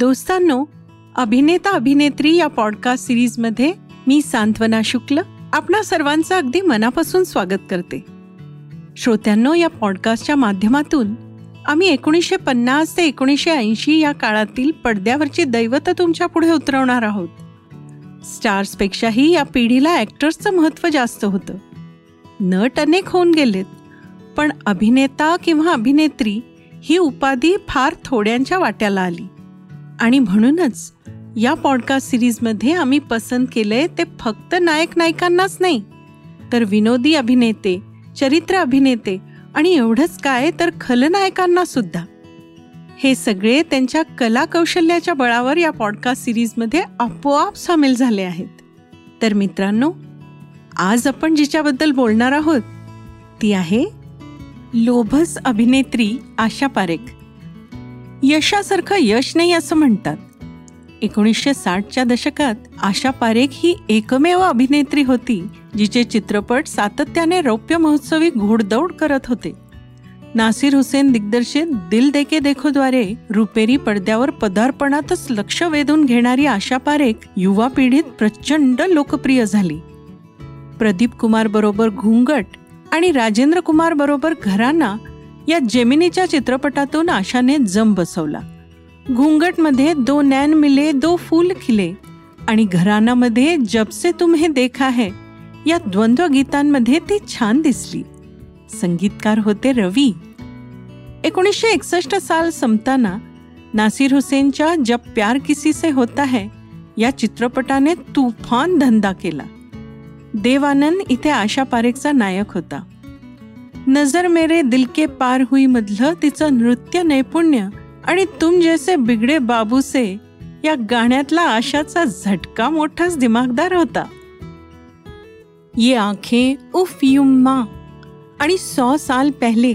दोस्तांनो अभिनेता अभिनेत्री या पॉडकास्ट सिरीजमध्ये मी सांत्वना शुक्ल आपणा सर्वांचं अगदी मनापासून स्वागत करते. श्रोत्यांनो या पॉडकास्टच्या माध्यमातून आम्ही एकोणीसशे पन्नास ते एकोणीसशे ऐंशी या काळातील पडद्यावरची दैवत तुमच्यापुढे उतरवणार आहोत. स्टार्सपेक्षाही या पिढीला ॲक्टर्सचं महत्त्व जास्त होतं. नट अनेक होऊन गेलेत पण अभिनेता किंवा अभिनेत्री ही उपाधी फार थोड्यांच्या वाट्याला आली. आणि म्हणूनच या पॉडकास्ट सिरीजमध्ये आम्ही पसंत केलंय ते फक्त नायक नायिकांनाच नाही तर विनोदी अभिनेते चरित्र अभिनेते आणि एवढंच काय तर खलनायकांना सुद्धा. हे सगळे त्यांच्या कला कौशल्याच्या बळावर या पॉडकास्ट सिरीजमध्ये आपोआप सामील झाले आहेत. तर मित्रांनो आज आपण जिच्याबद्दल बोलणार आहोत ती आहे लोभस अभिनेत्री आशा पारेख. यशासारखं यश नाही असं म्हणतात. एकोणीसशे साठच्या दशकात आशा पारेख ही एकमेव अभिनेत्री होती जिचे चित्रपट सातत्याने रौप्य महोत्सवी घोडदौड करत होते. नासिर हुसेन दिग्दर्शित दिल देके देखोद्वारे रुपेरी पडद्यावर पदार्पणातच लक्ष वेधून घेणारी आशा पारेख युवा पिढीत प्रचंड लोकप्रिय झाली. प्रदीप कुमार बरोबर घुंगट आणि राजेंद्र कुमार बरोबर घराना या जेमिनीच्या चित्रपटातून आशाने जम बसवला. घुंगटमध्ये दो नैन मिले दो फूल खिले. आणि घरानामध्ये जबसे तुम्हे देखा है या द्वंद्व गीतांमध्ये ती छान दिसली. संगीतकार होते रवी. एकोणीसशे एकसष्ट साल संपताना नासिर हुसेनच्या जब प्यार किसी से होता है या चित्रपटाने तुफान धंदा केला. देवानंद इथे आशा पारेखचा नायक होता. नजर मेरे दिल के पार हुई मधलं तिचं नृत्य नैपुण्य. आणि तुम जैसे बिगडे बाबूसे या गाण्यातला आशाचा झटका मोठाच दिमागदार होता. ये आंखें उफ युम्मा आणि सौ साल पहिले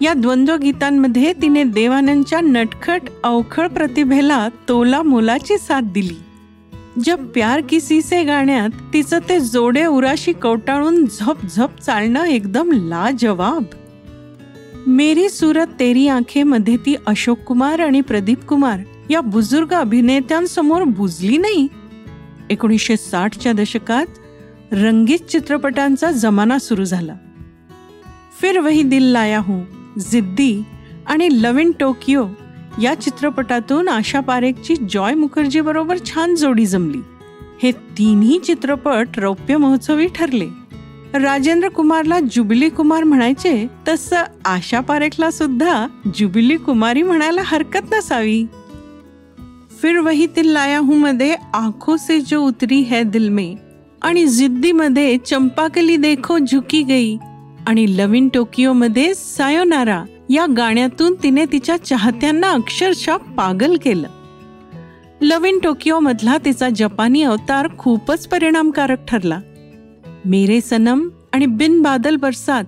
या द्वंद्व गीतांमध्ये तिने देवानंदच्या नटखट अवखळ प्रतिभेला तोला मोलाची साथ दिली. जब प्यार किसी से गाण्यात तिचं ते जोडे उराशी कवटाळून झप झप चालणं एकदम लाजवाब. मेरी सुरत तेरी आंखे मध्ये ती अशोक कुमार आणि प्रदीप कुमार या बुजुर्ग अभिनेत्यांसमोर बुजली नाही? एकोणीसशे साठच्या दशकात रंगीत चित्रपटांचा जमाना सुरू झाला. फिर वही दिल लाया हूं जिद्दी आणि लव इन टोकियो या चित्रपटातून आशा पारेखची जॉय मुखर्जी बरोबर छान जोडी जमली. हे तिन्ही चित्रपट रौप्य महोत्सवी ठरले. राजेंद्र कुमारला जुबिली कुमार म्हणायचे तसं आशा पारेखला सुद्धा जुबिली कुमारी म्हणायला हरकत नसावी. फिर वही तिल लाया हूं मध्ये आंखो से जो उतरी है दिल में. आणि जिद्दी मध्ये चंपाकली देखो झुकी गई. आणि लविन टोकियो मध्ये सायोनारा. या गाण्यातून तिने तिच्या चाहत्यांना अक्षरशः पागल केलं. लविन टोकियो मधला तिचा जपानी अवतार खूपच परिणामकारक ठरला. मेरे सनम आणि बिन बादल बरसात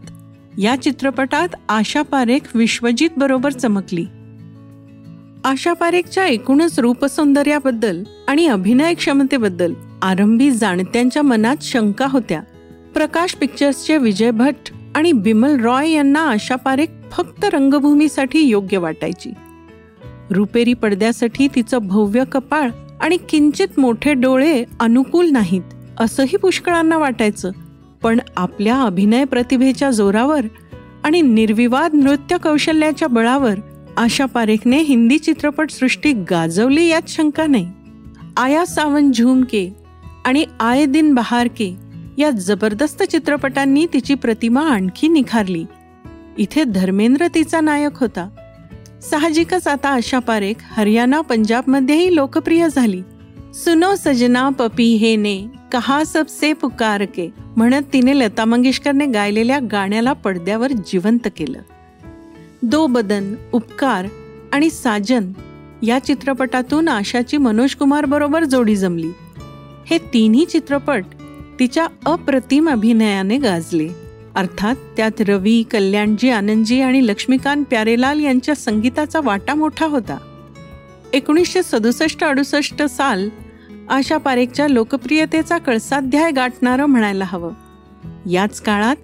या चित्रपटात आशा पारेख विश्वजित बरोबर चमकली. आशा पारेखच्या एकूणच रूपसौंदर्याबद्दल आणि अभिनय क्षमतेबद्दल आरंभी जाणत्यांच्या मनात शंका होत्या. प्रकाश पिक्चर्सचे विजय भट्ट आणि बिमल रॉय यांना आशा पारेख फक्त रंगभूमीसाठी योग्य वाटायची. रुपेरी पडद्यासाठी तिचं भव्य कपाळ आणि किंचित मोठे डोळे अनुकूल नाहीत असंही पुष्कळांना वाटायचं. पण आपल्या अभिनय प्रतिभेच्या जोरावर आणि निर्विवाद नृत्य कौशल्याच्या बळावर आशा पारेखने हिंदी चित्रपटसृष्टी गाजवली यात शंका नाही. आया सावन झूमके आणि आय दिन बहार के या जबरदस्त चित्रपटांनी तिची प्रतिमा आणखी निखारली. इथे धर्मेंद्र तिचा नायक होता. साहजिकच आता आशा पारेख हरियाणा पंजाबमध्येही लोकप्रिय झाली. सुनो सजना पपी हे ने कहा सबसे पुकार के म्हणत तिने लता मंगेशकरने गायलेल्या गाण्याला पडद्यावर जिवंत केलं. दो बदन उपकार आणि साजन या चित्रपटातून आशाची मनोज कुमार बरोबर जोडी जमली. हे तिन्ही चित्रपट तिच्या अप्रतिम अभिनयाने गाजले. अर्थात त्यात रवी कल्याणजी आनंदजी आणि लक्ष्मीकांत प्यारेलाल यांच्या संगीताचा वाटा मोठा होता. एकोणीसशे सदुसष्ट अडुसष्ट साल आशा पारेखच्या लोकप्रियतेचा कळसाध्याय गाठणारं म्हणायला हवं. याच काळात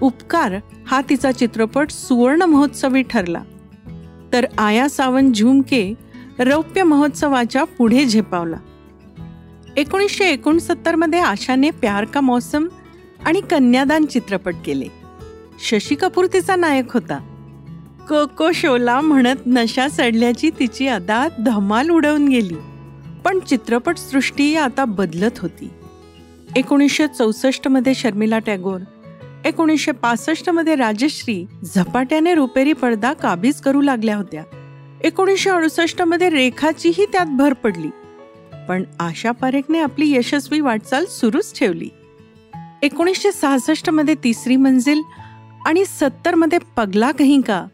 उपकार हा तिचा चित्रपट सुवर्ण महोत्सवी ठरला. तर आया सावंत झुमके रौप्य महोत्सवाच्या पुढे झेपावला. एकोणीसशे एकोणसत्तरमध्ये आशाने प्यार का मौसम आणि कन्यादान चित्रपट केले. शशी कपूर तिचा नायक होता. कोको शोला म्हणत नशा सडल्याची तिची अदा धमाल उडवून गेली. पण चित्रपटसृष्टी आता बदलत होती. एकोणीसशे चौसष्टमध्ये शर्मिला टॅगोर एकोणीसशे पासष्टमध्ये राजश्री झपाट्याने रुपेरी पडदा काबीज करू लागल्या होत्या. एकोणीसशे अडुसष्टमध्ये रेखाचीही त्यात भर पडली. पण आशा पारेखने आपली यशस्वी वाटचाल सुरूच ठेवली. एकोणीसशे सहासष्टमध्ये तिसरी मंजिल आणि सत्तरमध्ये पगला कहीं का?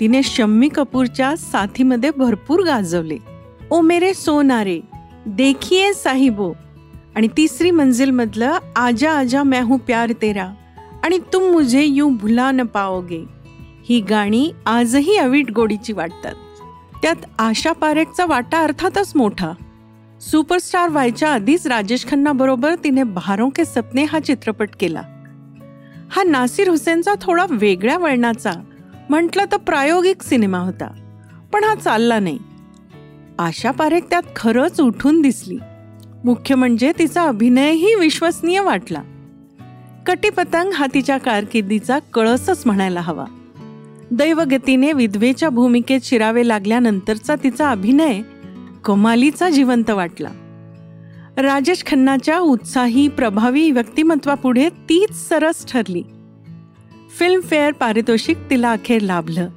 तिने शम्मी कपूरच्या साथीमध्ये भरपूर गाजवले. ओ मेरे सोनारे देखिये साहिबो. आणि तिसरी मंजिल मधलं आजा आजा मैं हूं प्यार तेरा. आणि तुम मुझे यू भुला न पाओगे. ही गाणी आजही अवीट गोडीची वाटतात. त्यात आशा पारेखचा वाटा अर्थातच मोठा. सुपरस्टार व्हायच्या आधीच राजेश खन्ना बरोबर तिने भारों के सपने हा चित्रपट केला. हा नासिर हुसेनचा थोडा वेगळ्या वळणाचा म्हटलं तर प्रायोगिक सिनेमा होता पण हा चालला नाही. आशा पारेख त्यात खरंच उठून दिसली. मुख्य म्हणजे तिचा अभिनयही विश्वसनीय वाटला. कटीपतंग हा तिच्या कारकिर्दीचा कळसच म्हणायला हवा. दैवगतीने विधवेच्या भूमिकेत शिरावे लागल्यानंतरचा तिचा अभिनय कमालीचा जिवंत वाटला. राजेश खन्नाच्या उत्साही प्रभावी व्यक्तिमत्वापुढे तीच सरस ठरली. फिल्मफेअर पारितोषिक तिला अखेर लाभलं.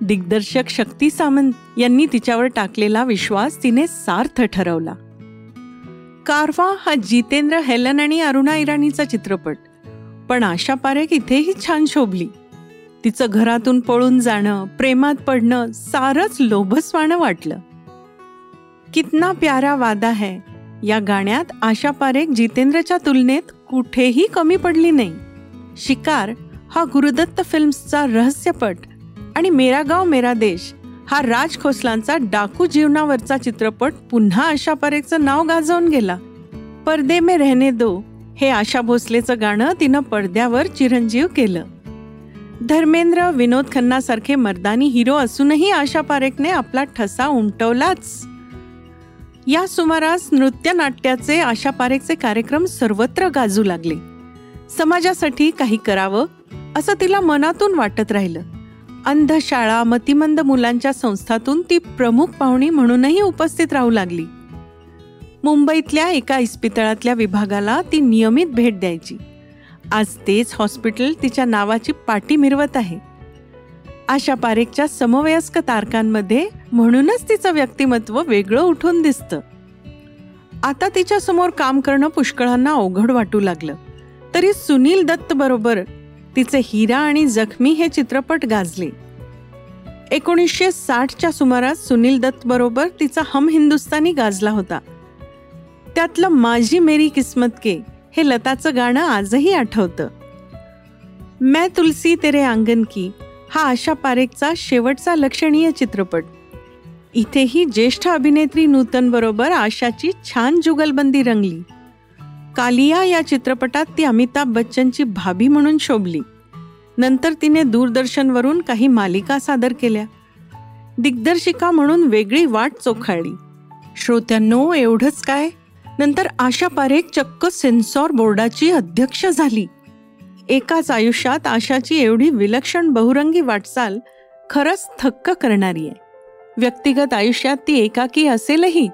दिग्दर्शक शक्ती सामंत यांनी तिच्यावर टाकलेला विश्वास तिने सार्थ ठरवला. कारवा हा जितेंद्र हेलन आणि अरुणा इराणीचा चित्रपट पण आशा पारेख इथेही छान शोभली. तिचं घरातून पळून जाणं प्रेमात पडणं सारंच लोभस्वाणं वाटलं. कितना प्यारा वादा है। या गाण्यात आशा पारेख जितेंद्रच्या तुलनेत कुठेही कमी पडली नाही। शिकार हा गुरुदत्त फिल्म्सचा रहस्यपट आणि मेरा गाव मेरा देश हा राज खोसलांचा डाकू जीवनावरचा चित्रपट पुन्हा आशा पारेखचं नाव गाजवून गेला। परदे में रहने दो हे आशा भोसलेचं गाणं तिनं पडद्यावर चिरंजीव केलं। धर्मेंद्र विनोद खन्नासारखे मर्दानी हिरो असूनही आशा पारेखने आपला ठसा उमटवलाच। या सुमारास नृत्य नाट्याचे आशा पारेखचे कार्यक्रम सर्वत्र गाजू लागले. समाजासाठी काही करावं असं तिला मनातून वाटत राहिलं. अंधशाळा मतिमंद मुलांच्या संस्थातून ती प्रमुख पाहुणी म्हणूनही उपस्थित राहू लागली. मुंबईतल्या एका इस्पितळातल्या विभागाला ती नियमित भेट द्यायची. आज तेच हॉस्पिटल तिच्या नावाची पाटी मिरवत आहे. अशा पारेखच्या समवयस्क तारकांमध्ये म्हणूनच तिचं व्यक्तिमत्व वेगळं उठून दिसतं. आता तिच्या समोर काम करणं पुष्कळांना अवघड वाटू लागलं. तरी सुनील दत्त बरोबर तिचे हिरा आणि जखमी हे चित्रपट गाजले. एकोणीसशे साठच्या सुमारास सुनील दत्त बरोबर तिचा हम हिंदुस्तानी गाजला होता. त्यातलं माझी मेरी किस्मत के हे लताचं गाणं आजही आठवतं. मैं तुलसी तेरे आंगन की हा आशा पारेखचा शेवटचा लक्षणीय चित्रपट. इथेही ज्येष्ठ अभिनेत्री नूतन बरोबर आशाची छान जुगलबंदी रंगली. कालिया या चित्रपटात ती अमिताभ बच्चनची भाभी म्हणून शोभली. नंतर तिने दूरदर्शनवरून काही मालिका सादर केल्या. दिग्दर्शिका म्हणून वेगळी वाट चोखाळली. श्रोत्यांनो एवढंच काय? नंतर आशा पारेख चक्क सेन्सॉर बोर्डाची अध्यक्ष झाली. एकाच आयुष्यात आशाची एवढी विलक्षण बहुरंगी वाटचाल खरंच थक्क करणारी आहे. व्यक्तिगत आयुष्यात ती एकाकी असेलही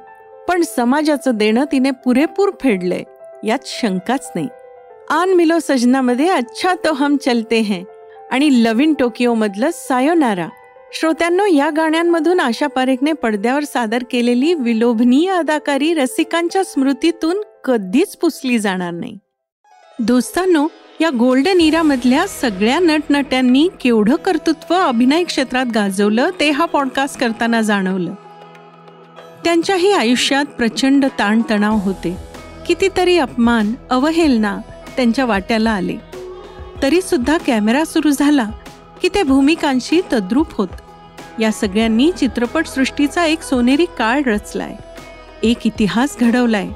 पण समाजाचं देणं तिने पुरेपूर फेडलंय यात शंकाच नाही. आन मिलो सजनामध्ये अच्छा तो हम चलते हैं आणि लविन टोकियो मधलं सायोनारा. श्रोत्यांनो या गाण्यांमधून आशा पारेखने पडद्यावर सादर केलेली विलोभनीय अदाकारी रसिकांच्या स्मृतीतून कधीच पुसली जाणार नाही. दोस्तांनो या गोल्डन इरामधल्या सगळ्या नटनट्यांनी केवढं कर्तृत्व अभिनय क्षेत्रात गाजवलं ते हा पॉडकास्ट करताना जाणवलं. त्यांच्याही आयुष्यात प्रचंड ताणतणाव होते. कितीतरी अपमान अवहेलना त्यांच्या वाट्याला आले. तरीसुद्धा कॅमेरा सुरू झाला की ते भूमिकांशी तद्रूप होत. या सगळ्यांनी चित्रपटसृष्टीचा एक सोनेरी काळ रचलाय. एक इतिहास घडवलाय.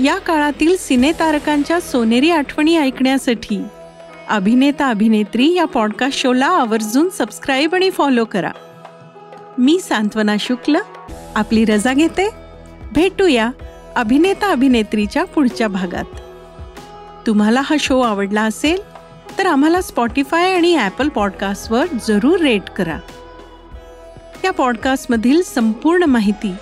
या काळातील सिनेतारकांच्या सोनेरी आठवणी ऐकण्यासाठी अभिनेता अभिनेत्री या पॉडकास्ट शोला आवर्जून सबस्क्राईब आणि फॉलो करा. मी सांत्वना शुक्ल आपली रजा घेते. भेटूया अभिनेता अभिनेत्रीच्या पुढच्या भागात. तुम्हाला हा शो आवडला असेल तर आम्हाला स्पॉटीफाय आणि ॲपल पॉडकास्टवर जरूर रेट करा. या पॉडकास्टमधील संपूर्ण माहिती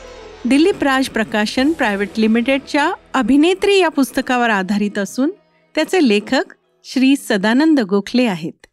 दिलीप राज प्रकाशन प्रायव्हेट लिमिटेडच्या अभिनेत्री या पुस्तकावर आधारित असून त्याचे लेखक श्री सदानंद गोखले आहेत.